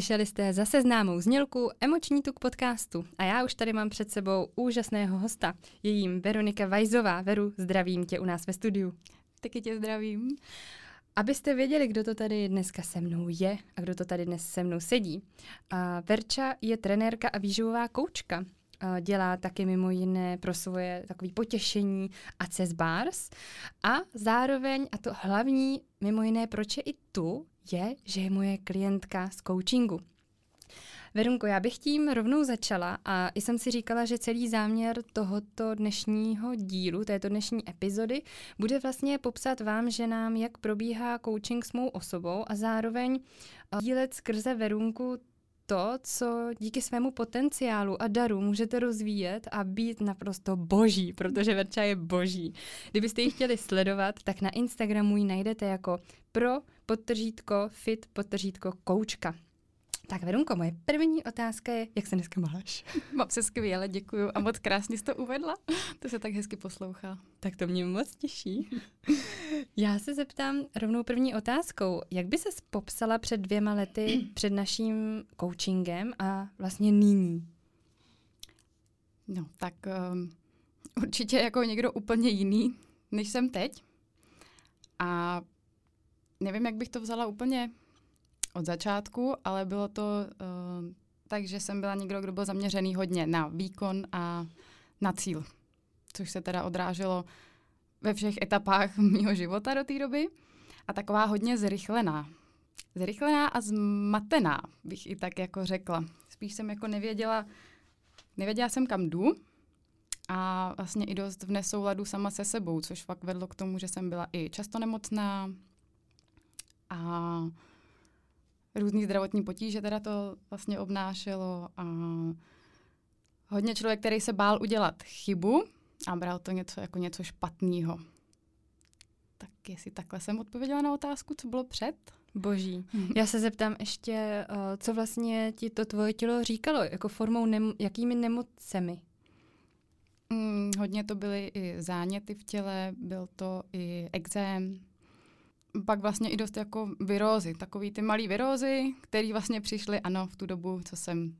Slyšeli jste zase známou znělku Emoční tuk podcastu a já už tady mám před sebou úžasného hosta. Je jím Veronika Vajzová. Veru, zdravím tě u nás ve studiu. Taky tě zdravím. Abyste věděli, kdo to tady dneska se mnou je a kdo to tady dnes se mnou sedí. A Verča je trenérka a výživová koučka. A dělá taky mimo jiné pro svoje takové potěšení a cez bars. A zároveň, a to hlavní, mimo jiné, proč je i tu, je, že je moje klientka z coachingu. Verunko, já bych tím rovnou začala a jsem si říkala, že celý záměr tohoto dnešního dílu, této dnešní epizody, bude vlastně popsat vám, že nám, jak probíhá coaching s mou osobou a zároveň eh, dílet skrze Verunku to, co díky svému potenciálu a daru můžete rozvíjet a být naprosto boží, protože Verča je boží. Kdybyste ji chtěli sledovat, tak na Instagramu ji najdete jako pro podtržítko fit podtržítko koučka. Tak Verunko, moje první otázka je, jak se dneska máš? Mám se skvěle, děkuju a moc krásně jsi to uvedla. To se tak hezky poslouchá. Tak to mě moc těší. Já se zeptám rovnou první otázkou. Jak by se popsala před dvěma lety před naším coachingem a vlastně nyní? No, tak um, určitě jako někdo úplně jiný, než jsem teď. A nevím, jak bych to vzala úplně od začátku, ale bylo to uh, tak, že jsem byla někdo, kdo byl zaměřený hodně na výkon a na cíl, což se teda odráželo ve všech etapách mého života do té doby a taková hodně zrychlená. Zrychlená a zmatená, bych i tak jako řekla. Spíš jsem jako nevěděla, nevěděla jsem kam jdu a vlastně i dost v nesouladu sama se sebou, což fakt vedlo k tomu, že jsem byla i často nemocná a různý zdravotní potíže teda to vlastně obnášelo a hodně člověk, který se bál udělat chybu a bral to něco jako něco špatného. Tak jestli takhle jsem odpověděla na otázku, co bylo před? Boží. Hmm. Já se zeptám ještě, uh, co vlastně ti to tvoje tělo říkalo, jako formou, nem- jakými nemocemi? Hmm, hodně to byly i záněty v těle, byl to i exém, pak vlastně i dost jako virózy, takový ty malý virózy, které vlastně přišly, ano, v tu dobu, co jsem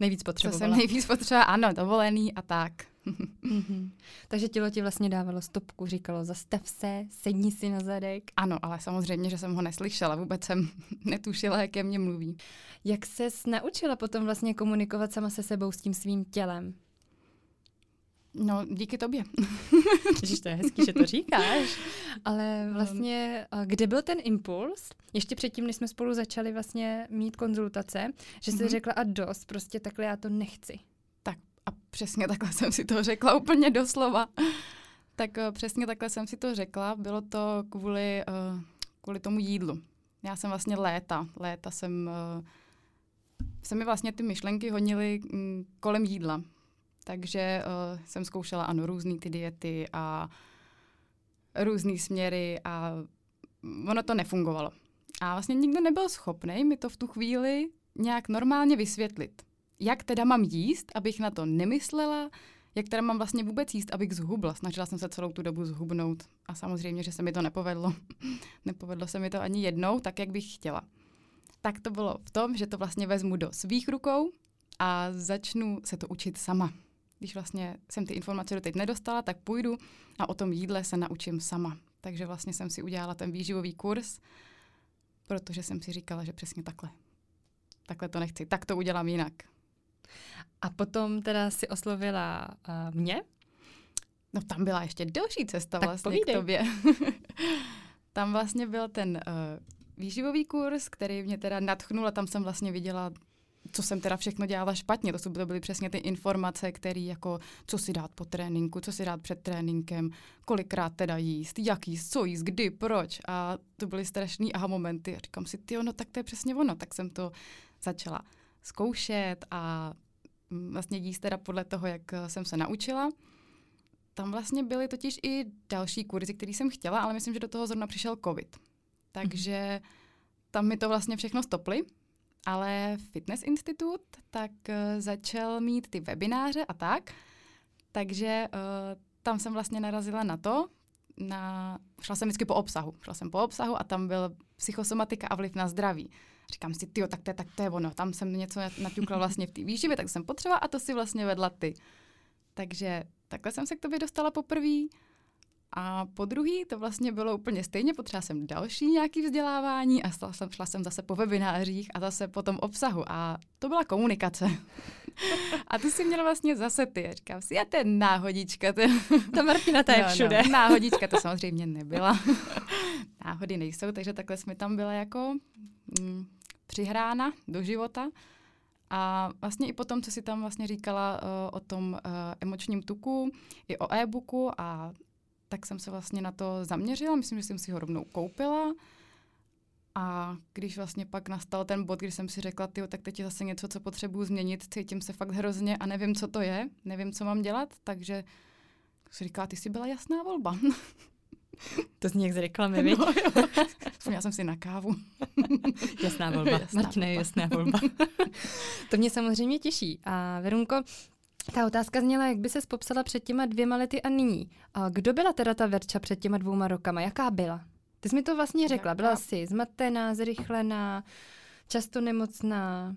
nejvíc potřebovala. Co jsem nejvíc potřebovala, ano, dovolený a tak. Mm-hmm. Takže tělo ti vlastně dávalo stopku, říkalo zastav se, sedni si na zadek. Ano, ale samozřejmě, že jsem ho neslyšela, vůbec jsem netušila, jak ke mně mluví. Jak ses naučila potom vlastně komunikovat sama se sebou s tím svým tělem? No, díky tobě. Ježiš, to je hezký, že to říkáš. Ale vlastně, kde byl ten impuls, ještě předtím, než jsme spolu začali vlastně mít konzultace, že jsi mm-hmm. řekla a dost, prostě takhle já to nechci. Přesně takhle jsem si to řekla, úplně doslova. Tak uh, přesně takhle jsem si to řekla. Bylo to kvůli, uh, kvůli tomu jídlu. Já jsem vlastně léta, léta jsem, uh, se mi vlastně ty myšlenky honily um, kolem jídla takže jsem zkoušela, ano, různé ty diety a různé směry a ono to nefungovalo. A vlastně nikdo nebyl schopný mi to v tu chvíli nějak normálně vysvětlit. Jak teda mám jíst, abych na to nemyslela, jak teda mám vlastně vůbec jíst, abych zhubla. Snažila jsem se celou tu dobu zhubnout a samozřejmě, že se mi to nepovedlo. Nepovedlo se mi to ani jednou, tak jak bych chtěla. Tak to bylo v tom, že to vlastně vezmu do svých rukou a začnu se to učit sama když vlastně jsem ty informace doteď nedostala, tak půjdu a o tom jídle se naučím sama. Takže vlastně jsem si udělala ten výživový kurz, protože jsem si říkala, že přesně takhle. Takhle to nechci, tak to udělám jinak. A potom teda si oslovila uh, mě? No tam byla ještě další cesta tak vlastně povídej. k tobě. tam vlastně byl ten uh, výživový kurz, který mě teda natchnul a tam jsem vlastně viděla co jsem teda všechno dělala špatně. To, byly přesně ty informace, které jako, co si dát po tréninku, co si dát před tréninkem, kolikrát teda jíst, jak jíst, co jíst, kdy, proč. A to byly strašný aha momenty. A říkám si, ty no tak to je přesně ono. Tak jsem to začala zkoušet a vlastně jíst teda podle toho, jak jsem se naučila. Tam vlastně byly totiž i další kurzy, které jsem chtěla, ale myslím, že do toho zrovna přišel covid. Takže mm-hmm. tam mi to vlastně všechno stoply ale Fitness Institut tak uh, začal mít ty webináře a tak, takže uh, tam jsem vlastně narazila na to, na, šla jsem vždycky po obsahu. Šla jsem po obsahu a tam byl psychosomatika a vliv na zdraví. Říkám si, ty, tak to, je, tak to je ono. Tam jsem něco naťukla vlastně v té výživě, tak jsem potřeba a to si vlastně vedla ty. Takže takhle jsem se k tobě dostala poprvé. A po druhý to vlastně bylo úplně stejně, potřeba jsem další nějaký vzdělávání a šla jsem, šla jsem zase po webinářích a zase po tom obsahu a to byla komunikace. a ty si měla vlastně zase ty. A říkám si, já to je náhodička. To, ta Martina, ta je no, všude. No, náhodička to samozřejmě nebyla. Náhody nejsou, takže takhle jsme tam byla jako mm, přihrána do života. A vlastně i potom, co si tam vlastně říkala uh, o tom uh, emočním tuku, i o e-booku a tak jsem se vlastně na to zaměřila. Myslím, že jsem si ho rovnou koupila. A když vlastně pak nastal ten bod, kdy jsem si řekla, ty, tak teď je zase něco, co potřebuju změnit, cítím se fakt hrozně a nevím, co to je, nevím, co mám dělat, takže si říká, ty jsi byla jasná volba. To zní jak z reklamy, no, Já jsem si na kávu. Jasná volba. Jasná Martina je jasná volba. to mě samozřejmě těší. A Verunko, ta otázka zněla, jak by se popsala před těma dvěma lety a nyní. A kdo byla teda ta Verča před těma dvouma rokama? Jaká byla? Ty jsi mi to vlastně řekla. Byla jsi zmatená, zrychlená, často nemocná.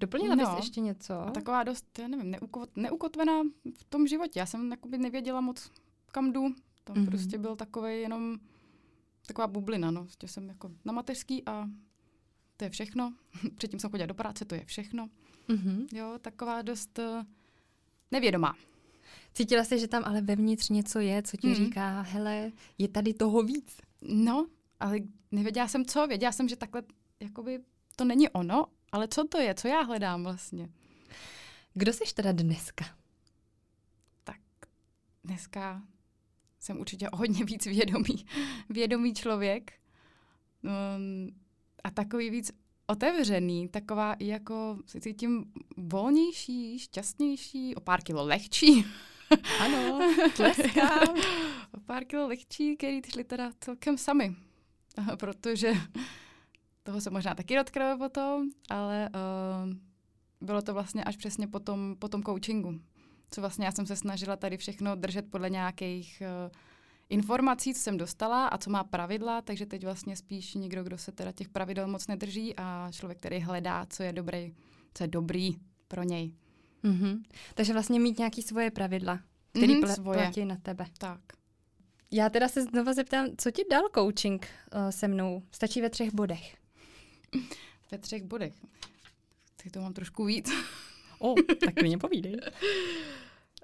Doplnila no, bys ještě něco? A taková dost, já nevím, neukot, neukotvená v tom životě. Já jsem jakoby nevěděla moc, kam jdu. Tam mm-hmm. prostě byl takový jenom taková bublina. No. Prostě jsem jako na mateřský a to je všechno. Předtím jsem chodila do práce, to je všechno. Mm-hmm. Jo, taková dost uh, nevědomá. Cítila jsi, že tam ale vevnitř něco je, co ti mm. říká, hele, je tady toho víc. No, ale nevěděla jsem co, věděla jsem, že takhle jakoby to není ono, ale co to je, co já hledám vlastně. Kdo jsi teda dneska? Tak dneska jsem určitě o hodně víc vědomý, vědomý člověk um, a takový víc otevřený, taková i jako se cítím volnější, šťastnější, o pár kilo lehčí. Ano, tleskám. o pár kilo lehčí, který šli teda celkem sami. Protože toho se možná taky dotkneme potom, ale uh, bylo to vlastně až přesně po tom, po tom coachingu. Co vlastně já jsem se snažila tady všechno držet podle nějakých uh, informací, co jsem dostala a co má pravidla, takže teď vlastně spíš někdo, kdo se teda těch pravidel moc nedrží a člověk, který hledá, co je dobrý, co je dobrý pro něj. Mm-hmm. Takže vlastně mít nějaké svoje pravidla, které mm-hmm, pl- platí na tebe. Tak. Já teda se znova zeptám, co ti dal coaching uh, se mnou? Stačí ve třech bodech. Ve třech bodech. Ty to mám trošku víc. O, tak mě povídej.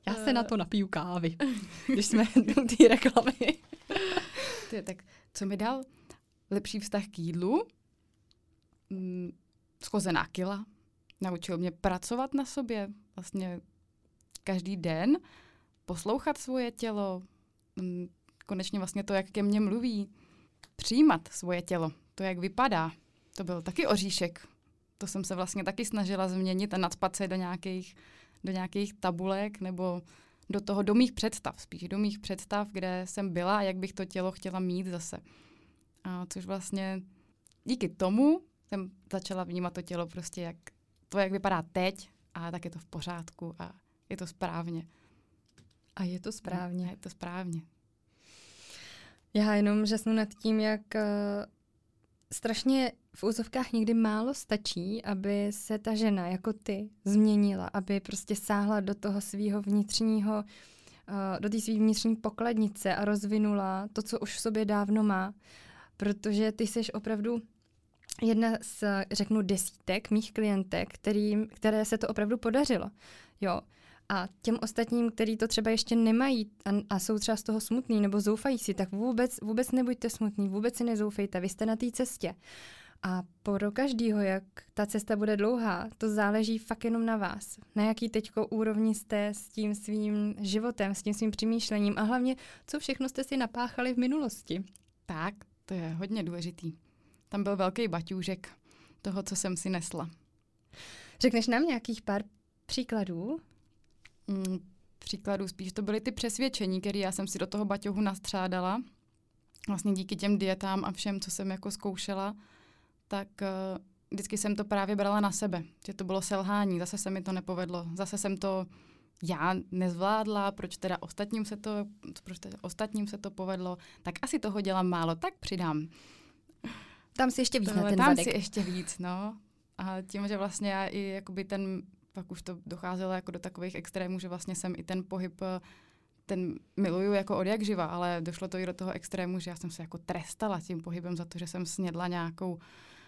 Já se na to napiju kávy, když jsme u té reklamy. Ty, tak co mi dal? Lepší vztah k jídlu, mm, schozená kila, naučil mě pracovat na sobě vlastně každý den, poslouchat svoje tělo, mm, konečně vlastně to, jak ke mně mluví, přijímat svoje tělo, to, jak vypadá. To byl taky oříšek. To jsem se vlastně taky snažila změnit a nadspat se do nějakých do nějakých tabulek nebo do toho, do mých představ, spíš do mých představ, kde jsem byla a jak bych to tělo chtěla mít zase. A což vlastně díky tomu jsem začala vnímat to tělo prostě jak to, jak vypadá teď a tak je to v pořádku a je to správně. A je to správně. A je to správně. Já jenom žasnu nad tím, jak uh, strašně v úzovkách někdy málo stačí, aby se ta žena jako ty změnila, aby prostě sáhla do toho svého vnitřního, uh, do té své vnitřní pokladnice a rozvinula to, co už v sobě dávno má. Protože ty jsi opravdu jedna z, řeknu, desítek mých klientek, kterým, které se to opravdu podařilo. Jo. A těm ostatním, kteří to třeba ještě nemají a, a jsou třeba z toho smutní nebo zoufají si, tak vůbec, vůbec nebuďte smutní, vůbec si nezoufejte, vy jste na té cestě. A pro každýho, jak ta cesta bude dlouhá, to záleží fakt jenom na vás. Na jaký teďko úrovni jste s tím svým životem, s tím svým přemýšlením a hlavně, co všechno jste si napáchali v minulosti. Tak, to je hodně důležitý. Tam byl velký baťůžek toho, co jsem si nesla. Řekneš nám nějakých pár příkladů? Mm, příkladů spíš to byly ty přesvědčení, které já jsem si do toho baťohu nastřádala. Vlastně díky těm dietám a všem, co jsem jako zkoušela, tak uh, vždycky jsem to právě brala na sebe, že to bylo selhání, zase se mi to nepovedlo, zase jsem to já nezvládla, proč teda ostatním se to, proč teda ostatním se to povedlo, tak asi toho dělám málo, tak přidám. Tam si ještě víc Tohle, na ten tam zadek. si ještě víc, no. A tím, že vlastně já i jakoby ten, pak už to docházelo jako do takových extrémů, že vlastně jsem i ten pohyb eh, ten miluju jako od jak živa, ale došlo to i do toho extrému, že já jsem se jako trestala tím pohybem za to, že jsem snědla nějakou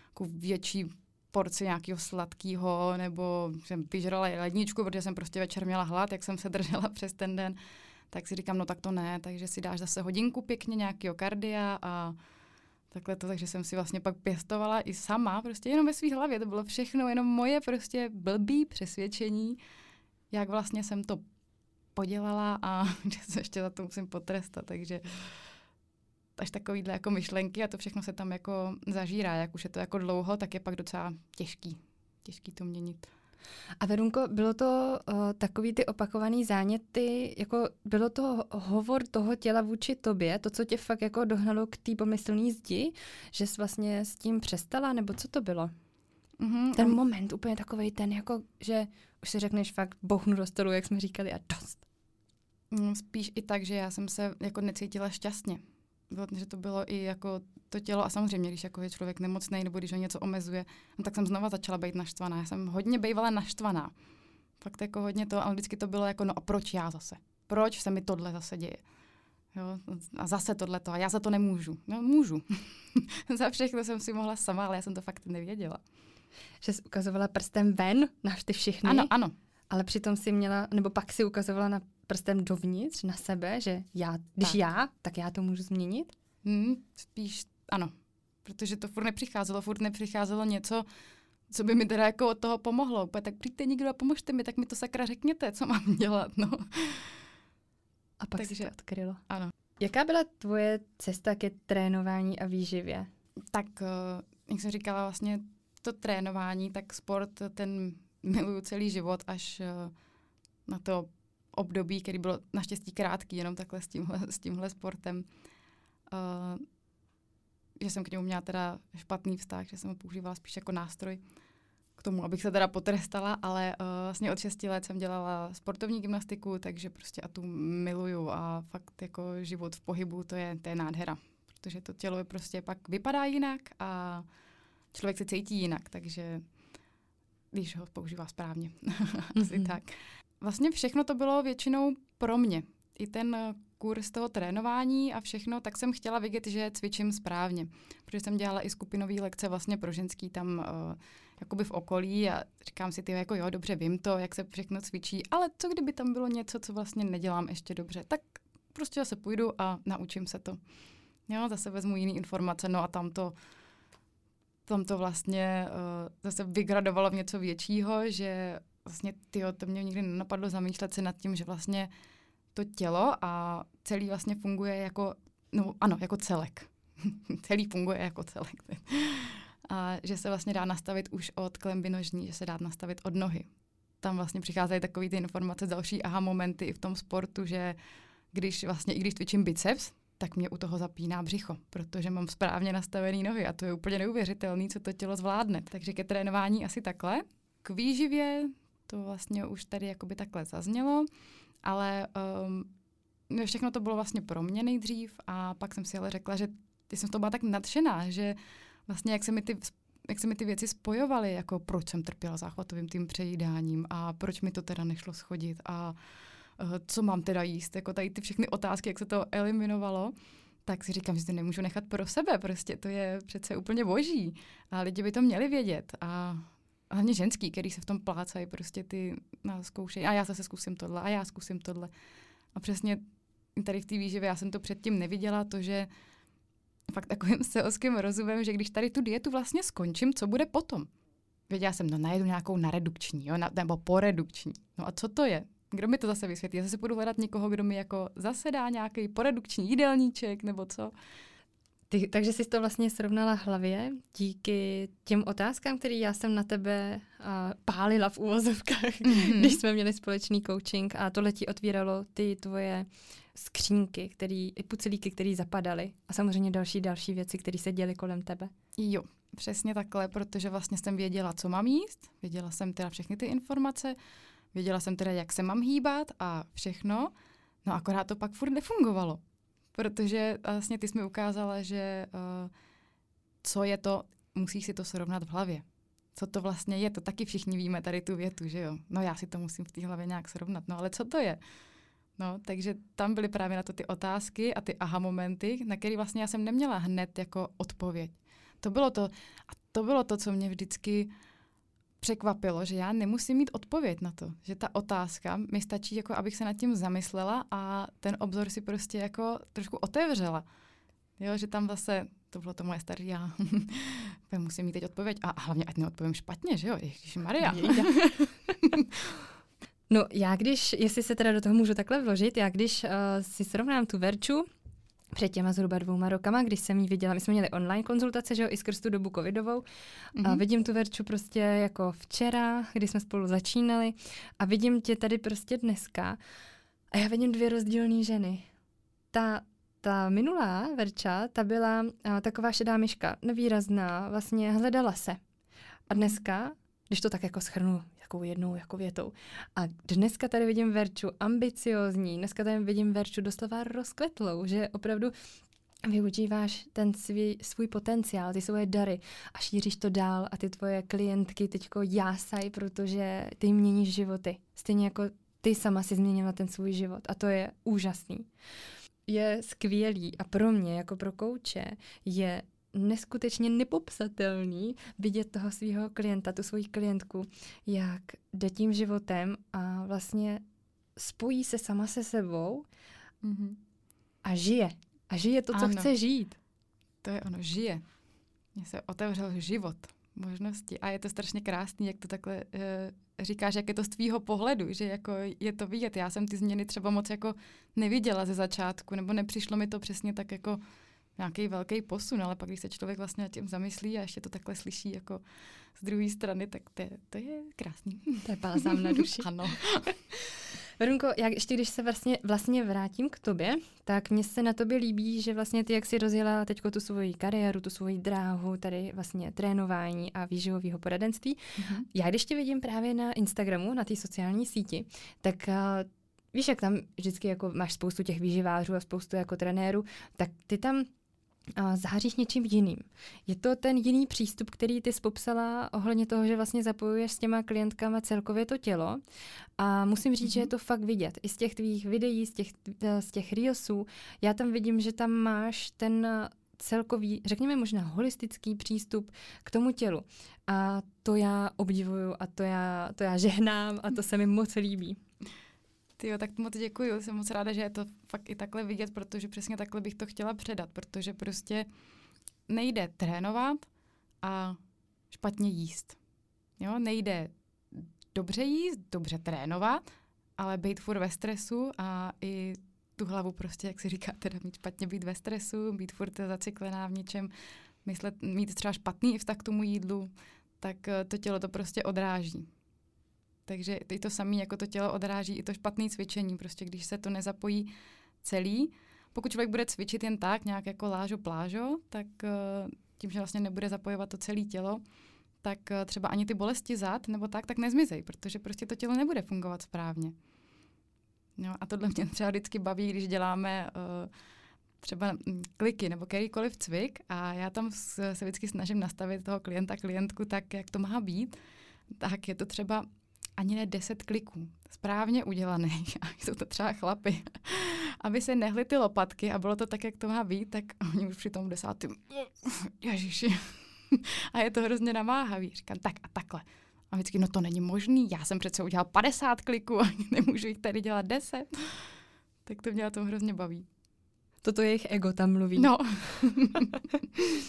jako větší porci nějakého sladkého, nebo jsem vyžrala ledničku, protože jsem prostě večer měla hlad, jak jsem se držela přes ten den, tak si říkám, no tak to ne, takže si dáš zase hodinku pěkně nějakého kardia a takhle to, takže jsem si vlastně pak pěstovala i sama, prostě jenom ve své hlavě, to bylo všechno, jenom moje prostě blbý přesvědčení, jak vlastně jsem to podělala a že se ještě za to musím potrestat, takže až takovýhle jako myšlenky a to všechno se tam jako zažírá. Jak už je to jako dlouho, tak je pak docela těžký. Těžký to měnit. A Verunko, bylo to uh, takový ty opakovaný záněty, jako bylo to hovor toho těla vůči tobě, to, co tě fakt jako dohnalo k té pomyslné zdi, že jsi vlastně s tím přestala, nebo co to bylo? Mm-hmm. Ten moment, úplně takový ten, jako, že už si řekneš fakt bohnu do stolu, jak jsme říkali, a dost. Mm, spíš i tak, že já jsem se jako necítila šťastně. Bylo, že to bylo i jako to tělo a samozřejmě, když jako je člověk nemocný nebo když ho něco omezuje, no tak jsem znova začala být naštvaná. Já jsem hodně bývala naštvaná. Fakt jako hodně to, ale vždycky to bylo jako, no a proč já zase? Proč se mi tohle zase děje? Jo, a zase tohle to, a já za to nemůžu. No můžu. za všechno jsem si mohla sama, ale já jsem to fakt nevěděla. Že jsi ukazovala prstem ven na ty všechny? Ano, ano. Ale přitom si měla, nebo pak si ukazovala na prstem dovnitř, na sebe, že já, když Tak. já, tak já to můžu změnit? Hmm, spíš ano. Protože to furt nepřicházelo, furt nepřicházelo něco, co by mi teda jako od toho pomohlo. Úplně tak přijďte někdo a pomožte mi, tak mi to sakra řekněte, co mám dělat, no. A pak Takže- si to odkrylo. Ano. Jaká byla tvoje cesta ke trénování a výživě? Tak, eh, jak jsem říkala, vlastně to trénování, tak sport, ten miluju celý život až eh, na to období, který bylo naštěstí krátký, jenom takhle s tímhle, s tímhle sportem. Uh, že jsem k němu měla teda špatný vztah, že jsem ho používala spíš jako nástroj k tomu, abych se teda potrestala, ale uh, vlastně od 6 let jsem dělala sportovní gymnastiku, takže prostě a tu miluju a fakt jako život v pohybu, to je, to je nádhera, protože to tělo je prostě pak vypadá jinak a člověk se cítí jinak, takže když ho používá správně, asi Mhm. tak. Vlastně všechno to bylo většinou pro mě. I ten eh, kurz toho trénování a všechno, tak jsem chtěla vidět, že cvičím správně. Protože jsem dělala i skupinové lekce vlastně pro ženský tam uh, jakoby v okolí a říkám si, ty jako jo, dobře, vím to, jak se všechno cvičí, ale co kdyby tam bylo něco, co vlastně nedělám ještě dobře, tak prostě zase půjdu a naučím se to. Jo, zase vezmu jiný informace, no a tam to, tam to vlastně uh, zase vygradovalo v něco většího, že vlastně, tyjo, to mě nikdy nenapadlo zamýšlet se nad tím, že vlastně to tělo a celý vlastně funguje jako, no ano, jako celek. celý funguje jako celek. a že se vlastně dá nastavit už od klemby nožní, že se dá nastavit od nohy. Tam vlastně přicházejí takové ty informace, další aha momenty i v tom sportu, že když vlastně, i když cvičím biceps, tak mě u toho zapíná břicho, protože mám správně nastavené nohy a to je úplně neuvěřitelné, co to tělo zvládne. Takže ke trénování asi takhle. K výživě to vlastně už tady jakoby takhle zaznělo, ale um, všechno to bylo vlastně pro mě nejdřív a pak jsem si ale řekla, že jsem to byla tak nadšená, že vlastně jak se mi ty jak se mi ty věci spojovaly, jako proč jsem trpěla záchvatovým tím přejídáním a proč mi to teda nešlo schodit a uh, co mám teda jíst, jako tady ty všechny otázky, jak se to eliminovalo, tak si říkám, že to nemůžu nechat pro sebe, prostě to je přece úplně boží a lidi by to měli vědět a hlavně ženský, který se v tom plácají, prostě ty no, zkoušejí, a já zase zkusím tohle, a já zkusím tohle. A přesně tady v té výživě, já jsem to předtím neviděla, to, že fakt takovým selským rozumem, že když tady tu dietu vlastně skončím, co bude potom? Věděla jsem, no najedu nějakou naredukční, jo, na, nebo poredukční. No a co to je? Kdo mi to zase vysvětlí? Já zase budu hledat někoho, kdo mi jako zase dá nějaký poredukční jídelníček, nebo co? Ty, takže jsi to vlastně srovnala hlavě díky těm otázkám, které já jsem na tebe uh, pálila v úvozovkách, mm-hmm. když jsme měli společný coaching a tohle ti otvíralo ty tvoje skřínky, který, i pucelíky, které zapadaly a samozřejmě další další věci, které se děly kolem tebe. Jo, přesně takhle, protože vlastně jsem věděla, co mám jíst, věděla jsem teda všechny ty informace, Věděla jsem teda, jak se mám hýbat a všechno, no akorát to pak furt nefungovalo. Protože vlastně ty jsi mi ukázala, že uh, co je to, musíš si to srovnat v hlavě. Co to vlastně je, to taky všichni víme tady tu větu, že jo. No já si to musím v té hlavě nějak srovnat, no ale co to je? No, takže tam byly právě na to ty otázky a ty aha momenty, na které vlastně já jsem neměla hned jako odpověď. To bylo to, a to bylo to, co mě vždycky překvapilo, že já nemusím mít odpověď na to, že ta otázka mi stačí, jako abych se nad tím zamyslela a ten obzor si prostě jako trošku otevřela. Jo, že tam zase, to bylo to moje starý, já musím mít teď odpověď a hlavně ať neodpovím špatně, že jo, Ježíš Maria. No já když, jestli se teda do toho můžu takhle vložit, já když uh, si srovnám tu Verču před těma zhruba dvouma rokama, když jsem ji viděla, my jsme měli online konzultace, že jo, i skrz tu dobu covidovou, mm-hmm. a mhm. vidím tu Verču prostě jako včera, kdy jsme spolu začínali a vidím tě tady prostě dneska a já vidím dvě rozdílné ženy. Ta, ta minulá Verča, ta byla uh, taková šedá myška, nevýrazná, vlastně hledala se. A dneska, když to tak jako schrnu takovou jednou jako větou. A dneska tady vidím Verču ambiciozní, dneska tady vidím Verču doslova rozkvetlou, že opravdu využíváš ten svý, svůj potenciál, ty svoje dary a šíříš to dál a ty tvoje klientky teďko jásají, protože ty měníš životy. Stejně jako ty sama si změnila ten svůj život a to je úžasný. Je skvělý a pro mě, jako pro kouče, je neskutečně nepopsatelný vidět toho svého klienta, tu svoji klientku, jak jde tím životem a vlastně spojí se sama se sebou mm-hmm. a žije. A žije to, co ano. chce žít. To je ono, žije. Mně se otevřel život, možnosti. A je to strašně krásný, jak to takhle uh, říkáš, jak je to z tvýho pohledu, že jako je to vidět. Já jsem ty změny třeba moc jako neviděla ze začátku, nebo nepřišlo mi to přesně tak jako nějaký velký posun, ale pak, když se člověk vlastně nad tím zamyslí a ještě to takhle slyší jako z druhé strany, tak to je, to je krásný. To je balzám na duši. ano. Verunko, jak ještě když se vlastně, vlastně vrátím k tobě, tak mně se na tobě líbí, že vlastně ty, jak jsi rozjela teď tu svoji kariéru, tu svoji dráhu, tady vlastně trénování a výživového poradenství. Mm-hmm. Já když tě vidím právě na Instagramu, na té sociální síti, tak uh, víš, jak tam vždycky jako máš spoustu těch výživářů a spoustu jako trenérů, tak ty tam záříš něčím jiným. Je to ten jiný přístup, který ty popsala ohledně toho, že vlastně zapojuješ s těma klientkama celkově to tělo. A musím říct, mm-hmm. že je mhm. to fakt vidět. I z těch tvých videí, z těch, eh, z těch reelsů, já tam vidím, že tam máš ten celkový, řekněme možná holistický přístup k tomu tělu. A to já obdivuju a to já, to já žehnám a to se mi moc líbí. Ty tak moc děkuji, jsem moc ráda, že je to fakt i takhle vidět, protože přesně takhle bych to chtěla předat, protože prostě nejde trénovat a špatně jíst. Jo, nejde dobře jíst, dobře trénovat, ale být furt ve stresu a i tu hlavu prostě, jak si říká, teda mít špatně být ve stresu, být furt zaciklená v něčem, myslet, mít třeba špatný vztah k tomu jídlu, tak eh, to tělo to prostě odráží. Takže i to samé, jako to tělo odráží i to špatné cvičení, prostě když se to nezapojí celý. Pokud člověk bude cvičit jen tak, nějak jako lážo plážo, tak uh, tím, že vlastně nebude zapojovat to celé tělo, tak uh, třeba ani ty bolesti zad nebo tak, tak nezmizejí, protože prostě to tělo nebude fungovat správně. No, a tohle mě třeba vždycky baví, když děláme uh, třeba mm, kliky nebo kterýkoliv cvik a já tam se vždycky snažím nastavit toho klienta, klientku tak, jak to má být, tak je to třeba ani ne 10 kliků, správně udělaných, a jsou to třeba chlapy, aby se nehly ty lopatky a bylo to tak, jak to má být, tak oni už při tom desátým, ježiši, a je to hrozně namáhavý. Říkám, tak a takhle. A vždycky, no to není možný, já jsem přece udělal 50 kliků a nemůžu jich tady dělat 10. Tak to mě na tom hrozně baví. Toto jejich ego tam mluví. No.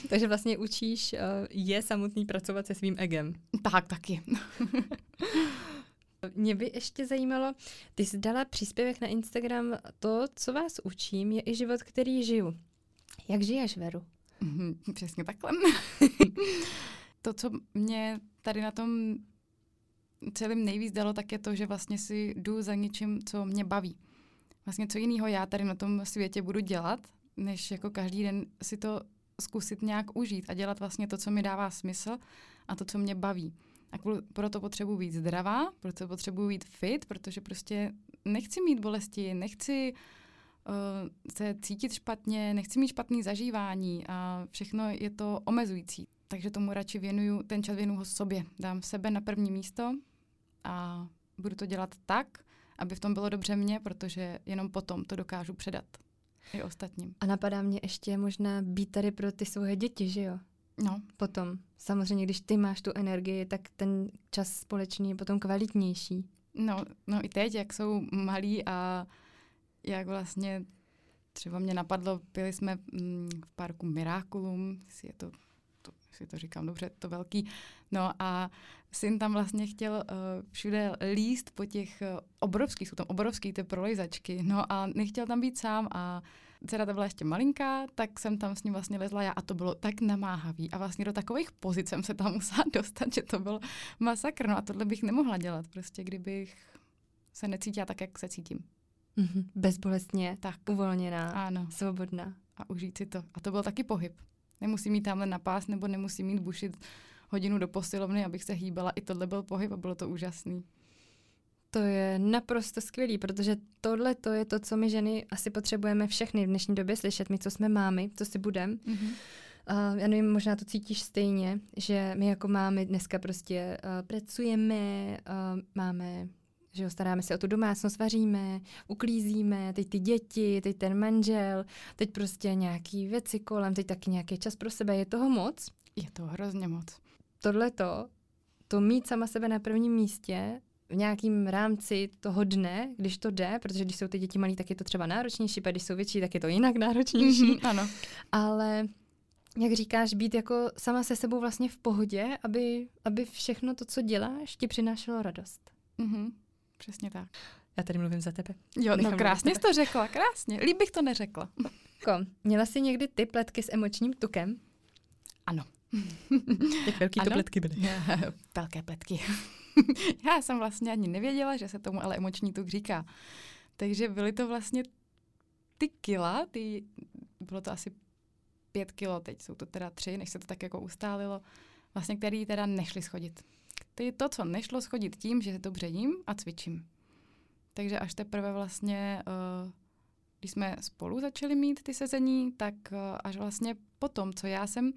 Takže vlastně učíš uh, je samotný pracovat se svým egem. Tak, taky. Mě by ještě zajímalo, ty jsi dala příspěvek na Instagram, to, co vás učím, je i život, který žiju. Jak žiješ, Veru? Mm, přesně takhle. to, co mě tady na tom celým nejvíc dalo, tak je to, že vlastně si jdu za něčím, co mě baví. Vlastně co jiného já tady na tom světě budu dělat, než jako každý den si to zkusit nějak užít a dělat vlastně to, co mi dává smysl a to, co mě baví. A kvůli, proto potřebuji být zdravá, proto potřebuji být fit, protože prostě nechci mít bolesti, nechci uh, se cítit špatně, nechci mít špatný zažívání a všechno je to omezující. Takže tomu radši věnuju, ten čas věnuju sobě. Dám sebe na první místo a budu to dělat tak, aby v tom bylo dobře mě, protože jenom potom to dokážu předat i ostatním. A napadá mě ještě možná být tady pro ty svoje děti, že jo? No. Potom. Samozřejmě, když ty máš tu energii, tak ten čas společný je potom kvalitnější. No, no i teď, jak jsou malí a jak vlastně třeba mě napadlo, byli jsme mm, v parku Miraculum, je to si to říkám dobře, to velký. No a syn tam vlastně chtěl uh, všude líst po těch uh, obrovských, jsou tam obrovský ty prolejzačky, no a nechtěl tam být sám a dcera ta byla ještě malinká, tak jsem tam s ním vlastně lezla já a to bylo tak namáhavý a vlastně do takových pozic jsem se tam musela dostat, že to byl masakr. No a tohle bych nemohla dělat prostě, kdybych se necítila tak, jak se cítím. Mm-hmm. Bezbolestně, tak. uvolněná, ano. svobodná. A užít si to. A to byl taky pohyb. Nemusím mít tamhle na pás, nebo nemusím mít bušit hodinu do posilovny, abych se hýbala. I tohle byl pohyb a bylo to úžasný. To je naprosto skvělý, protože tohle to je to, co my ženy asi potřebujeme všechny v dnešní době slyšet, my, co jsme mámy, co si budem. Mm-hmm. Uh, já nevím, možná to cítíš stejně, že my jako mámy dneska prostě uh, pracujeme, uh, máme že jo, staráme se o tu domácnost, vaříme, uklízíme, teď ty děti, teď ten manžel, teď prostě nějaký věci kolem, teď taky nějaký čas pro sebe, je toho moc? Je to hrozně moc. Tohle to, to mít sama sebe na prvním místě, v nějakým rámci toho dne, když to jde, protože když jsou ty děti malí, tak je to třeba náročnější, pak když jsou větší, tak je to jinak náročnější. Mm-hmm, ano. Ale jak říkáš, být jako sama se sebou vlastně v pohodě, aby, aby všechno to, co děláš, ti přinášelo radost. Mm-hmm. Přesně tak. Já tady mluvím za tebe. Jo, no krásně jsi to řekla, krásně. Líb bych to neřekla. Ko, měla jsi někdy ty pletky s emočním tukem? Ano. Jak velký ano? to pletky byly? Velké pletky. Já jsem vlastně ani nevěděla, že se tomu ale emoční tuk říká. Takže byly to vlastně ty kila, ty, bylo to asi pět kilo, teď jsou to teda tři, než se to tak jako ustálilo, vlastně který teda nešli schodit. Ty to, co nešlo schodit tím, že dobře jím a cvičím. Takže až teprve vlastně, uh, když jsme spolu začali mít ty sezení, tak uh, až vlastně potom, co já jsem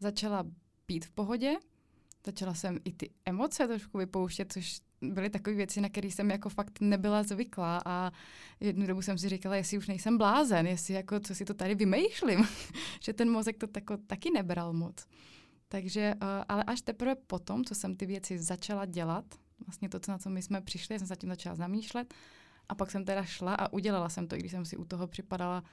začala být v pohodě, začala jsem i ty emoce trošku vypouštět, což byly takové věci, na které jsem jako fakt nebyla zvyklá a jednu dobu jsem si říkala, jestli už nejsem blázen, jestli jako, co si to tady vymýšlím, že ten mozek to tako, taky nebral moc. Takže, uh, ale až teprve potom, co jsem ty věci začala dělat, vlastně to, na co my jsme přišli, jsem zatím začala zamýšlet, a pak jsem teda šla a udělala jsem to, i když jsem si u toho připadala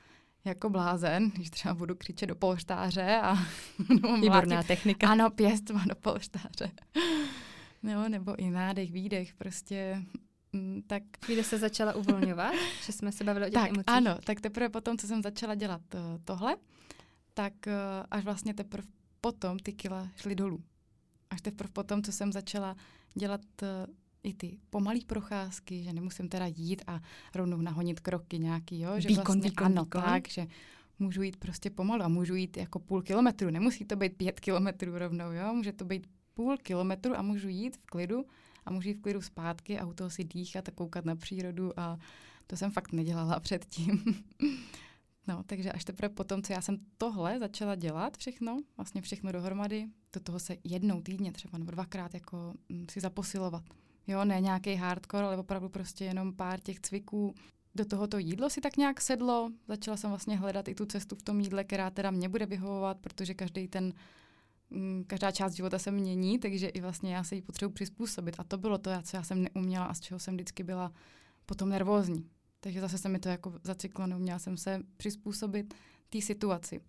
jako blázen, když třeba budu křičet do polštáře a Výborná technika. Ano, pěstva do polštáře. No, nebo i nádech, výdech, prostě mm, tak... Kde se začala uvolňovat, že jsme se bavili o těch tak, emocích? Ano, tak teprve potom, co jsem začala dělat uh, tohle, tak uh, až vlastně teprve potom ty kila šly dolů. Až teprve potom, co jsem začala dělat uh, i ty pomalý procházky, že nemusím teda jít a rovnou nahonit kroky nějaký, jo? Že výkon, vlastně, výkon, ano, výkon. tak, že můžu jít prostě pomalu a můžu jít jako půl kilometru. Nemusí to být pět kilometrů rovnou, jo? Může to být půl kilometru a můžu jít v klidu a můžu jít v klidu zpátky a u toho si dýchat a koukat na přírodu a to jsem fakt nedělala předtím. No, takže až teprve potom, co já jsem tohle začala dělat všechno, vlastně všechno dohromady, do toho se jednou týdně třeba nebo dvakrát jako mm, si zaposilovat. Jo, ne nějaký hardcore, ale opravdu prostě jenom pár těch cviků. Do tohoto jídlo si tak nějak sedlo. Začala jsem vlastně hledat i tu cestu v tom jídle, která teda mě bude vyhovovat, protože každý ten mm, každá část života se mění, takže i vlastně já se jí potřebuji přizpůsobit. A to bylo to, co já jsem neuměla a z čeho jsem vždycky byla potom nervózní. Takže zase se mi to jako zacyklo, neuměla jsem se přizpůsobit té situaci.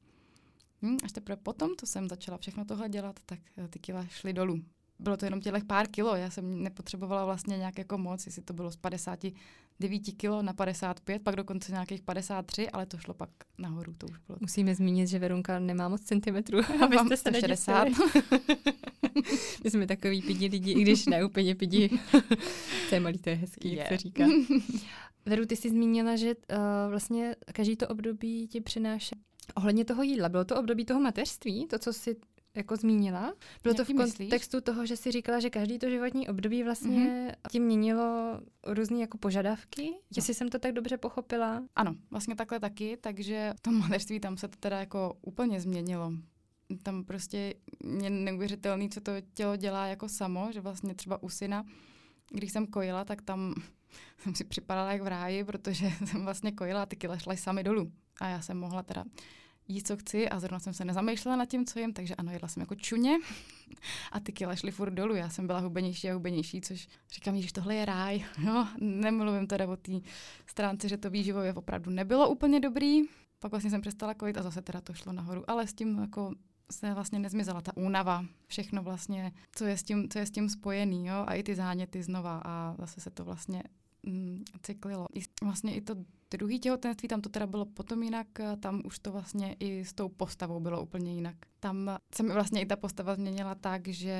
Hm, až teprve potom, co jsem začala všechno tohle dělat, tak eh, ty kila šly dolů. Bylo to jenom těch pár kilo, já jsem nepotřebovala vlastně nějak jako moc, jestli to bylo z 59 kilo na 55, pak dokonce nějakých 53, ale to šlo pak nahoru, to už bylo. Musíme zmínit, že Verunka nemá moc centimetrů, abyste se 60. My jsme takový pidi lidi, i když ne úplně pidi. to je malý, to je hezký, yeah. jak se říká. Veru, ty jsi zmínila, že uh, vlastně každý to období ti přináší ohledně toho jídla. Bylo to období toho mateřství, to, co jsi jako zmínila. Bylo Jak to v kontextu myslíš? toho, že si říkala, že každý to životní období vlastně mm-hmm. tím měnilo různé jako požadavky. Jo. Jestli jsem to tak dobře pochopila. Ano, vlastně takhle taky, takže v tom mateřství tam se to teda jako úplně změnilo tam prostě je neuvěřitelný, co to tělo dělá jako samo, že vlastně třeba u syna, když jsem kojila, tak tam jsem si připadala jak v ráji, protože jsem vlastně kojila a ty kila šly sami dolů. A já jsem mohla teda jíst, co chci a zrovna jsem se nezamýšlela nad tím, co jim, takže ano, jedla jsem jako čuně a ty kila šly furt dolů. Já jsem byla hubenější a hubenější, což říkám, že tohle je ráj. No, nemluvím teda o té stránce, že to výživově opravdu nebylo úplně dobrý. Pak vlastně jsem přestala kojit a zase teda to šlo nahoru. Ale s tím jako se vlastně nezmizela ta únava, všechno vlastně, co je s tím, co je s tím spojený, jo, a i ty záněty znova a zase se to vlastně mm, cyklilo. I, vlastně i to druhý těhotenství, tam to teda bylo potom jinak, tam už to vlastně i s tou postavou bylo úplně jinak. Tam se mi vlastně i ta postava změnila tak, že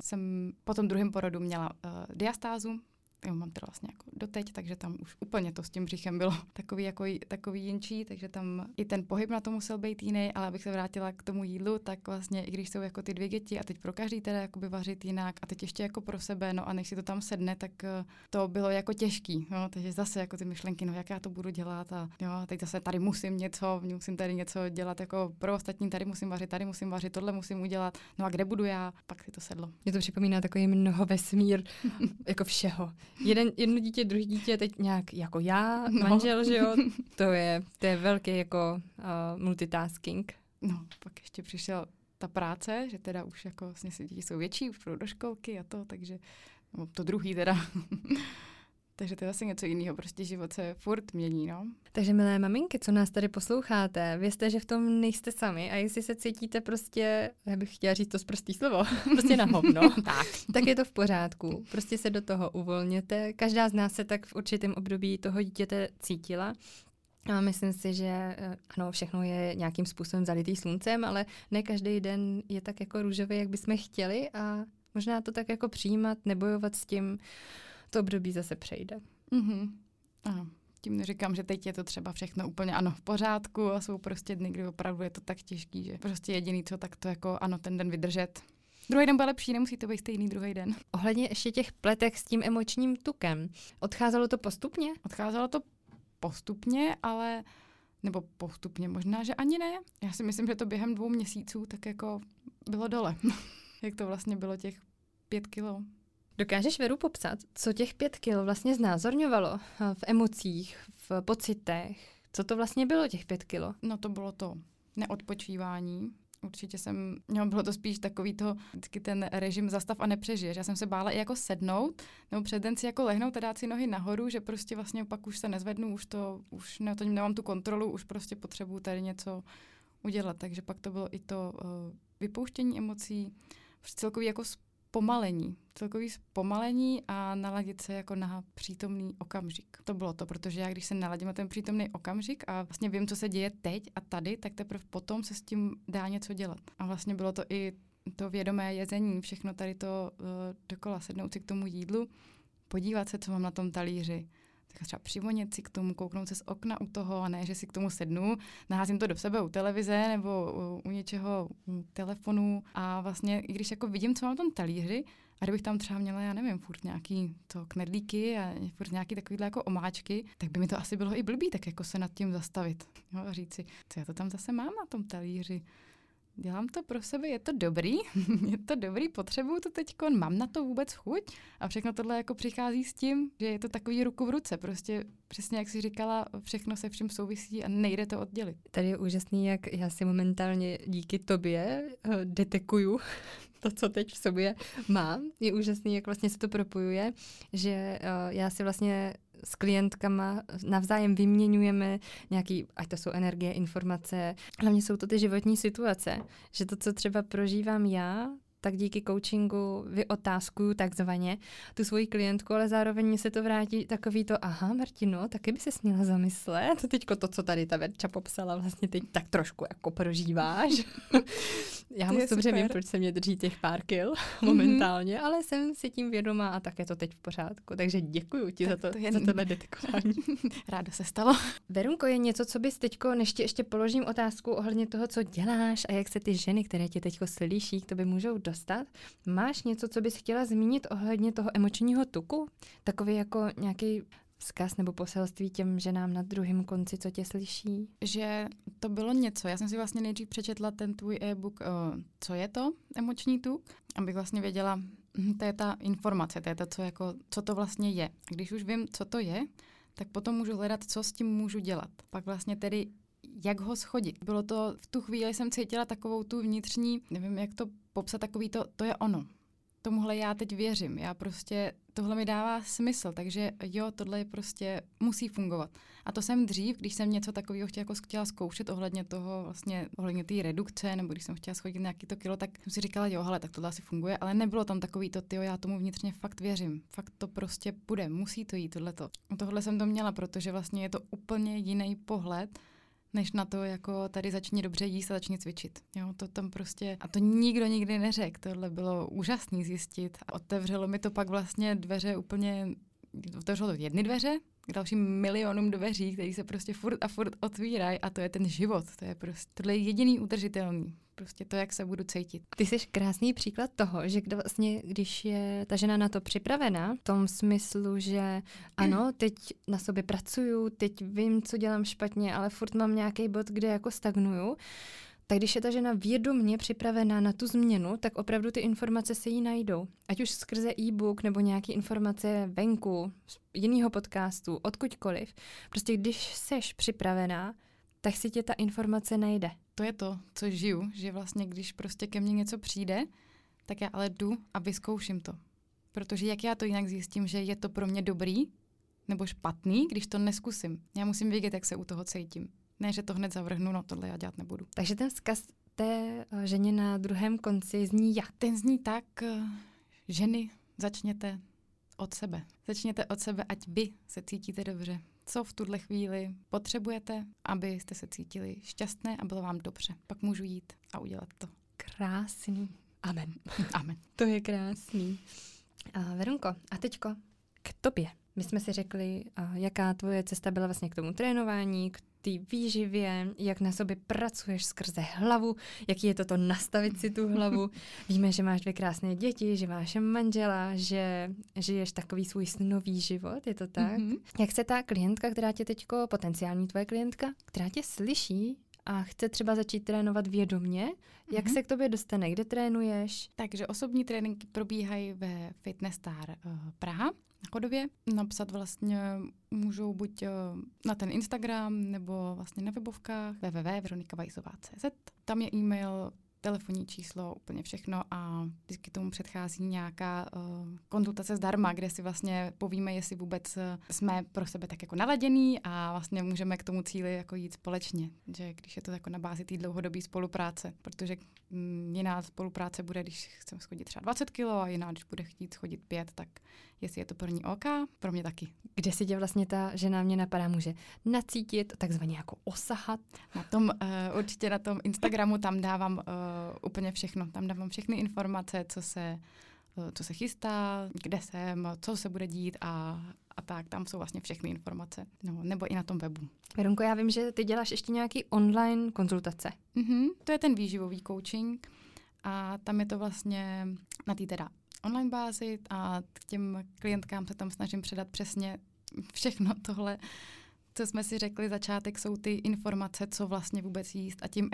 jsem po tom druhém porodu měla uh, diastázu, jo, mám teda vlastně jako doteď, takže tam už úplně to s tím břichem bylo takový, jako, takový jinčí, takže tam i ten pohyb na to musel být jiný, ale abych se vrátila k tomu jídlu, tak vlastně i když jsou jako ty dvě děti a teď pro každý teda jakoby vařit jinak a teď ještě jako pro sebe, no a než si to tam sedne, tak eh, to bylo jako těžký, no, takže zase jako ty myšlenky, no jak já to budu dělat a jo, teď zase tady musím něco, musím tady něco dělat jako pro ostatní, tady musím vařit, tady musím vařit, tohle musím udělat, no a kde budu já, pak si to sedlo. Mě to připomíná takový mnoho vesmír jako všeho jeden, jedno dítě, druhý dítě, teď nějak jako já, no. manžel, že jo, to je, to je velký jako uh, multitasking. No, pak ještě přišel ta práce, že teda už jako vlastně si děti jsou větší, už do školky a to, takže no, to druhý teda. Takže to je asi něco jiného, prostě život se furt mění, no. Takže milé maminky, co nás tady posloucháte, vězte, že v tom nejste sami a jestli se cítíte prostě, já bych chtěla říct to zprostý slovo, prostě na hovno, tak. tak je to v pořádku. Prostě se do toho uvolněte. Každá z nás se tak v určitém období toho dítěte cítila. A myslím si, že eh, ano, všechno je nějakým způsobem zalitý sluncem, ale ne každý den je tak jako růžový, jak bychom chtěli a možná to tak jako přijímat, nebojovat s tím, to období zase přejde. Mm-hmm. Ano. Tím neříkám, že teď je to třeba všechno úplně ano v pořádku a jsou prostě dny, kdy opravdu je to tak těžký, že prostě jediný co, tak to jako ano, ten den vydržet. Druhý den byl lepší, nemusí to být stejný druhý den. Ohledně ještě těch pletek s tím emočním tukem. Odcházelo to postupně? Odcházelo to postupně, ale nebo postupně, možná, že ani ne. Já si myslím, že to během dvou měsíců tak jako bylo dole. Jak to vlastně bylo těch pět kilo. Dokážeš Veru popsat, co těch pět kil vlastně znázorňovalo eh, v emocích, v pocitech? Co to vlastně bylo těch pět kilo? No to bylo to neodpočívání, Určitě jsem, no, bylo to spíš takový to, vždycky ten režim zastav a nepřežiješ. Já jsem se bála i jako sednout, nebo před den si jako lehnout a dát si nohy nahoru, že prostě vlastně pak už se nezvednu, už to, už ne, to nemám tu kontrolu, už prostě potřebuju tady něco udělat. Takže pak to bylo i to uh, vypouštění emocí, celkový jako zpomalení, celkový zpomalení a naladit se jako na přítomný okamžik. To bylo to, protože já když se naladím na ten přítomný okamžik a vlastně vím, co se děje teď a tady, tak teprve potom se s tím dá něco dělat. A vlastně bylo to i to vědomé jezení, všechno tady to uh, dokola, sednout si k tomu jídlu, podívat se, co mám na tom talíři, tak třeba přivonit si k tomu, kouknout se z okna u toho a ne, že si k tomu sednu, naházím to do sebe u televize nebo u, u něčeho u telefonu. A vlastně, i když jako vidím, co mám v tom talíři, a kdybych tam třeba měla, já nevím, furt nějaký to knedlíky a furt nějaký takovýhle jako omáčky, tak by mi to asi bylo i blbý, tak jako se nad tím zastavit jo, a říct si, co já to tam zase mám na tom talíři dělám to pro sebe, je to dobrý, je to dobrý, potřebuju to teď, mám na to vůbec chuť a všechno tohle jako přichází s tím, že je to takový ruku v ruce, prostě přesně jak jsi říkala, všechno se vším souvisí a nejde to oddělit. Tady je úžasný, jak já si momentálně díky tobě uh, detekuju to, co teď v sobě mám. Je úžasný, jak vlastně se to propojuje, že uh, já si vlastně s klientkama navzájem vyměňujeme nějaký, ať to jsou energie, informace, hlavně jsou to ty životní situace, že to, co třeba prožívám já, tak díky coachingu vyotázkuju takzvaně tu svoji klientku, ale zároveň mi se to vrátí takový to, aha Martino, taky by se směla zamyslet. Teďko to, co tady ta Verča popsala, vlastně teď tak trošku jako prožíváš. Já moc dobře vím, proč se mě drží těch pár kil momentálně, mm-hmm. ale jsem si tím vědomá a tak je to teď v pořádku. Takže děkuji ti tak za, to, to je... za tohle detekování. Ráda se stalo. Verunko, je něco, co bys teďko, než ti ještě položím otázku ohledně toho, co děláš a jak se ty ženy, které tě teďko slyší, k tobě můžou dostat. Máš něco, co bys chtěla zmínit ohledně toho emočního tuku? Takový jako nějaký vzkaz nebo poselství těm ženám na druhém konci, co tě slyší? Že to bylo něco. Já jsem si vlastně nejdřív přečetla ten tvůj e-book, uh, co je to emoční tuk, abych vlastně věděla, hm, to je ta informace, to je to, co, jako, co to vlastně je. A když už vím, co to je, tak potom můžu hledat, co s tím můžu dělat. Pak vlastně tedy jak ho schodit. Bylo to, v tu chvíli jsem cítila takovou tu vnitřní, nevím, jak to popsat, takový to, to je ono. Tomuhle já teď věřím. Já prostě, tohle mi dává smysl, takže jo, tohle je prostě, musí fungovat. A to jsem dřív, když jsem něco takového chtěla, jako chtěla zkoušet ohledně toho, vlastně ohledně té redukce, nebo když jsem chtěla schodit nějaký to kilo, tak jsem si říkala, jo, hele, tak tohle asi funguje, ale nebylo tam takový to, jo, já tomu vnitřně fakt věřím. Fakt to prostě bude, musí to jít, tohleto. Tohle jsem to měla, protože vlastně je to úplně jiný pohled než na to, jako tady začni dobře jíst a začni cvičit. Jo, to tam prostě, a to nikdo nikdy neřekl, tohle bylo úžasný zjistit. A otevřelo mi to pak vlastně dveře úplně, otevřelo to jedny dveře, k dalším milionům dveří, které se prostě furt a furt otvírají a to je ten život, to je prostě, tohle je jediný udržitelný prostě to, jak se budu cítit. Ty jsi krásný příklad toho, že kdo vlastně, když je ta žena na to připravená, v tom smyslu, že ano, teď na sobě pracuju, teď vím, co dělám špatně, ale furt mám nějaký bod, kde jako stagnuju, tak když je ta žena vědomně připravená na tu změnu, tak opravdu ty informace se jí najdou. Ať už skrze e-book nebo nějaké informace venku, z jiného podcastu, odkudkoliv. Prostě když seš připravená, tak si tě ta informace najde. To je to, co žiju, že vlastně když prostě ke mně něco přijde, tak já ale jdu a vyzkouším to. Protože jak já to jinak zjistím, že je to pro mě dobrý nebo špatný, když to neskusím. Já musím vědět, jak se u toho cítím. Ne, že to hned zavrhnu, no tohle já dělat nebudu. Takže ten vzkaz té eh, ženě na druhém konci zní jak? Ten zní tak, eh, ženy, začněte od sebe. Začněte od sebe, ať vy se cítíte dobře co v tuhle chvíli potřebujete, abyste se cítili šťastné a bylo vám dobře. Pak můžu jít a udělat to. Krásný. Amen. Amen. to je krásný. A Verunko, a teďko k tobě. My jsme si řekli, jaká tvoje cesta byla vlastně k tomu trénování, k té výživě, jak na sobě pracuješ skrze hlavu, jaký je to to nastavit si tu hlavu. Víme, že máš dvě krásné děti, že máš manžela, že žiješ takový svůj snový život, je to tak? Mm-hmm. Jak se ta klientka, která tě teďko, potenciální tvoje klientka, která tě slyší, a chce třeba začít trénovat vědomně, jak mm-hmm. se k tobě dostane, kde trénuješ? Takže osobní tréninky probíhají ve Fitness Star uh, Praha Chodově. Napsat vlastně můžou buď eh, na ten Instagram nebo vlastně na webovkách www.veronikavajzová.cz. Tam je e-mail telefonní číslo, úplně všechno a vždycky tomu předchází nějaká uh, konzultace zdarma, kde si vlastně povíme, jestli vůbec uh, jsme pro sebe tak jako naladěný a vlastně můžeme k tomu cíli jako jít společně, že když je to jako na bázi té dlouhodobé spolupráce, protože um, jiná spolupráce bude, když chceme schodit třeba 20 kg a jiná, když bude chtít schodit 5, tak jestli je to pro ní OK, pro mě taky. Kde si tě vlastně ta žena mě napadá, může nacítit, takzvaně jako osahat? Na tom, uh, určitě na tom Instagramu tam dávám uh, úplně všechno. Tam dávám všechny informace, co se, uh, co se chystá, kde jsem, co se bude dít a, a tak. Tam jsou vlastně všechny informace. No, nebo i na tom webu. Veronko, já vím, že ty děláš ještě nějaký online konzultace. Mm-hmm, to je ten výživový coaching a tam je to vlastně na té teda online bázi a k těm klientkám se tam snažím předat přesně všechno tohle, co jsme si řekli, začátek jsou ty informace, co vlastně vůbec jíst a tím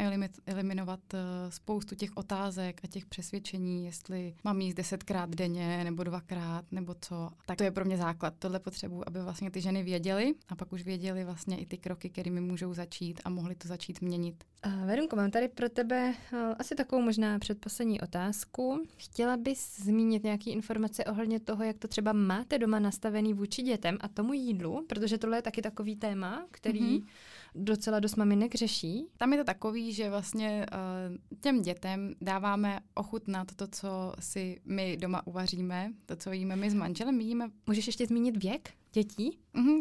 eliminovat uh, spoustu těch otázek a těch přesvědčení, jestli mám jíst desetkrát denně nebo dvakrát nebo co. Tak to je pro mě základ. Tohle potřebuji, aby vlastně ty ženy věděly a pak už věděly vlastně i ty kroky, kterými můžou začít a mohly to začít měnit. Verunko, mám tady pro tebe uh, asi takovou možná předposlední otázku. Chtěla bys zmínit nějaké informace ohledně toho, jak to třeba máte doma nastavený vůči dětem a tomu jídlu, protože tohle je taky takový téma, který mm-hmm. docela dost maminek řeší. Tam je to takový, že vlastně uh, těm dětem dáváme ochutnat to, co si my doma uvaříme, to, co jíme my s manželem. My jíme... Můžeš ještě zmínit věk dětí? Mm-hmm, uh,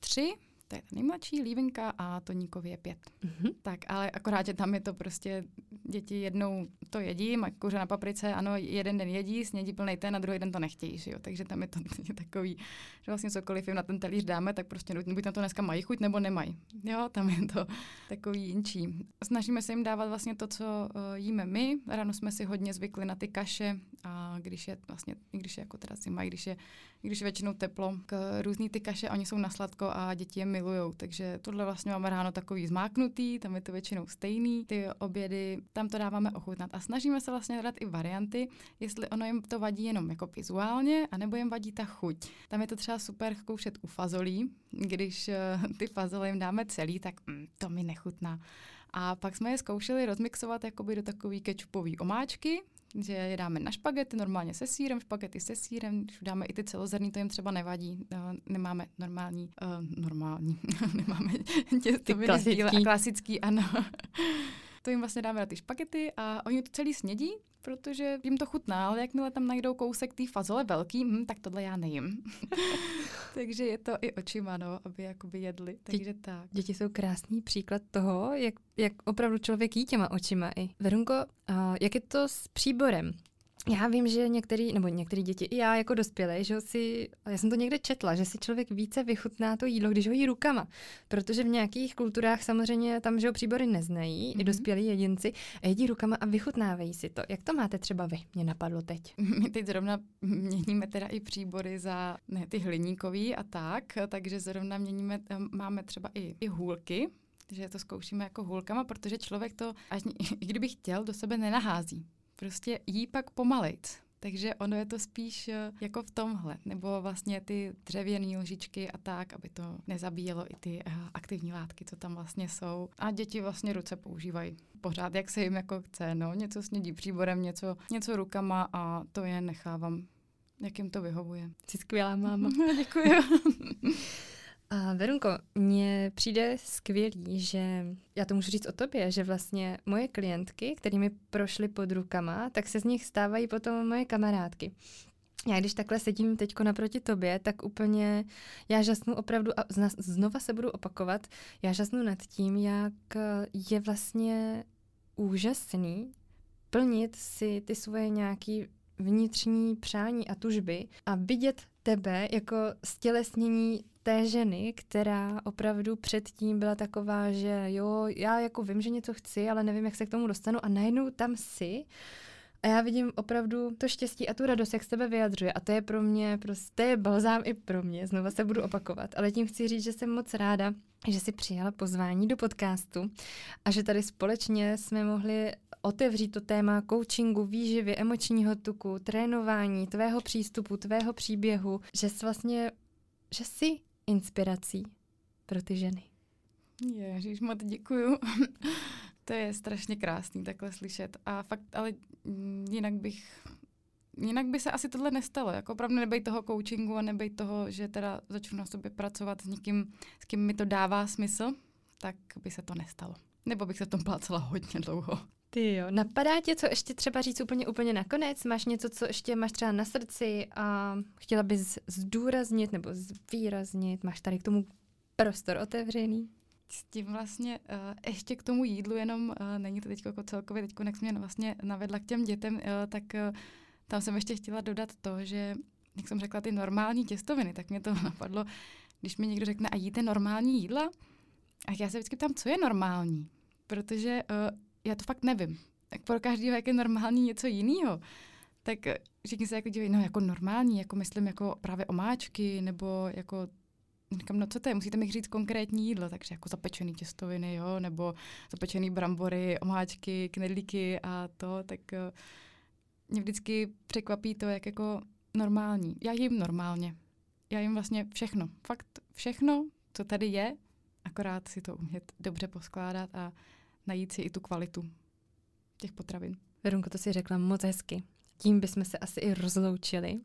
tři, to je ta nejmladší, Lívenka a Toníkovi je pět. Mm-hmm. Tak, ale akorát, že tam je to prostě, děti jednou to jedí, mají kuře na paprice, ano, jeden den jedí, snědí plný ten a druhý den to nechtějí, že jo? takže tam je to je takový, že vlastně cokoliv jim na ten talíř dáme, tak prostě buď na to dneska mají chuť, nebo nemají. Jo, tam je to takový jinčí. Snažíme se jim dávat vlastně to, co uh, jíme my. Ráno jsme si hodně zvykli na ty kaše, a když je vlastně, i když je jako teda zima, i když je, i když je většinou teplo, k různý ty kaše, oni jsou na sladko a děti je milujou, takže tohle vlastně máme ráno takový zmáknutý, tam je to většinou stejný, ty obědy, tam to dáváme ochutnat a snažíme se vlastně hledat i varianty, jestli ono jim to vadí jenom jako vizuálně, anebo jim vadí ta chuť. Tam je to třeba super zkoušet u fazolí, když uh, ty fazole jim dáme celý, tak mm, to mi nechutná. A pak jsme je zkoušeli rozmixovat jakoby do takový kečupový omáčky, že je dáme na špagety, normálně se sírem, špagety se sírem, když dáme i ty celozrný, to jim třeba nevadí. Uh, nemáme normální, uh, normální, nemáme těstoviny a klasický, ano. To jim vlastně dáme na ty špagety a oni to celý snědí, protože jim to chutná, ale jakmile tam najdou kousek té fazole velký, hm, tak tohle já nejím. Takže je to i očima, no, aby jakoby jedli. Takže tak. Děti jsou krásný příklad toho, jak, jak opravdu člověk jí těma očima i. Verunko, uh, jak je to s příborem? Já vím, že některý, nebo některé děti, i já jako dospělý, že si, já jsem to někde četla, že si člověk více vychutná to jídlo, když ho jí rukama. Protože v nějakých kulturách samozřejmě tam, že ho příbory neznají, mm-hmm. i mhm. dospělí jedinci, a jedí rukama a vychutnávají si to. Jak to máte třeba vy? Mě napadlo teď. My teď zrovna měníme teda i příbory za ne, ty hliníkový a tak, takže zrovna měníme, máme třeba i, i hůlky, že to zkoušíme jako hůlkama, protože člověk to, až, i kdyby chtěl, do sebe nenahází prostě jí pak pomalejc. Takže ono je to spíš eh, jako v tomhle, nebo vlastně ty dřevěné lžičky a tak, aby to nezabíjelo i ty uh, aktivní látky, co tam vlastně jsou. A děti vlastně ruce používají pořád, jak se jim jako chce, no. Něco snědí příborem, něco, něco rukama a to je nechávám, jak jim to vyhovuje. Jsi skvělá máma. Děkuji. A Verunko, mně přijde skvělý, že já to můžu říct o tobě, že vlastně moje klientky, kterými prošly pod rukama, tak se z nich stávají potom moje kamarádky. Já když takhle sedím teď naproti tobě, tak úplně já žasnu opravdu, a znova se budu opakovat, já žasnu nad tím, jak je vlastně úžasný plnit si ty svoje nějaký vnitřní přání a tužby a vidět tebe jako stělesnění té ženy, která opravdu předtím byla taková, že jo, já jako vím, že něco chci, ale nevím, jak se k tomu dostanu a najednou tam si a já vidím opravdu to štěstí a tu radost, jak z tebe vyjadřuje. A to je pro mě, prostě, je balzám i pro mě, znova se budu opakovat. Ale tím chci říct, že jsem moc ráda, že si přijala pozvání do podcastu a že tady společně jsme mohli otevřít to téma coachingu, výživy, emočního tuku, trénování, tvého přístupu, tvého příběhu, že jsi vlastně, že jsi inspirací pro ty ženy. Ježíš, moc děkuju. to je strašně krásný takhle slyšet. A fakt, ale jinak bych jinak by se asi tohle nestalo. Jako opravdu nebej toho coachingu a nebej toho, že teda začnu na sobě pracovat s někým, s kým mi to dává smysl, tak by se to nestalo. Nebo bych se v tom plácela hodně dlouho. Ty jo, napadá tě, co ještě třeba říct úplně úplně nakonec? Máš něco, co ještě máš třeba na srdci a chtěla bys zdůraznit nebo zvýraznit? Máš tady k tomu prostor otevřený? S tím vlastně uh, ještě k tomu jídlu, jenom uh, není to teď jako celkově, teď jak jsem mě vlastně navedla k těm dětem, uh, tak uh, tam jsem ještě chtěla dodat to, že, jak jsem řekla, ty normální těstoviny, tak mě to napadlo, když mi někdo řekne, a jíte normální jídla? A já se vždycky ptám, co je normální? Protože uh, já to fakt nevím. Tak pro každého, jak je normální něco jiného. Tak všichni se jako dívají, no jako normální, jako myslím jako právě omáčky, nebo jako Říkám, no co to je, musíte mi říct konkrétní jídlo, takže jako zapečený těstoviny, jo, nebo zapečený brambory, omáčky, knedlíky a to, tak uh, mě vždycky překvapí to, jak jako normální. Já jim normálně. Já jim vlastně všechno. Fakt všechno, co tady je, akorát si to umět dobře poskládat a najít si i tu kvalitu těch potravin. Verunko, to si řekla moc hezky. Tím bychom se asi i rozloučili.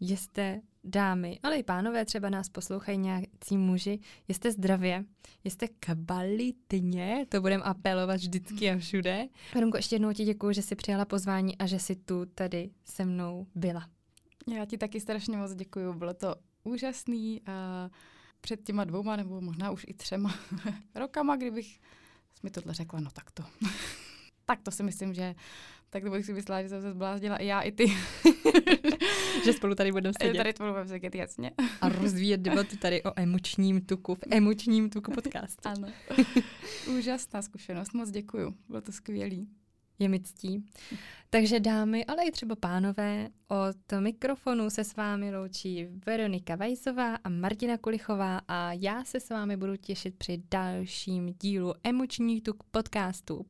Jste dámy, ale i pánové, třeba nás poslouchají nějací muži, jste zdravě, jste kvalitně, to budeme apelovat vždycky a všude. Verunko, ještě jednou ti děkuji, že jsi přijala pozvání a že jsi tu tady se mnou byla. Já ti taky strašně moc děkuji, bylo to úžasný. A před těma dvouma nebo možná už i třema rokama, kdybych mi tohle řekla, no tak to. tak to si myslím, že tak to bych si myslela, že jsem se zbláznila i já, i ty. že spolu tady budeme sedět. Tady spolu budeme sedět, jasně. A rozvíjet debatu tady o emočním tuku, v emočním tuku podcastu. Ano. Úžasná zkušenost, moc děkuju. Bylo to skvělý. Je mi ctí. Takže dámy, ale i třeba pánové, od mikrofonu se s vámi loučí Veronika Vajzová a Martina Kulichová a já se s vámi budu těšit při dalším dílu Emoční tuk podcastu.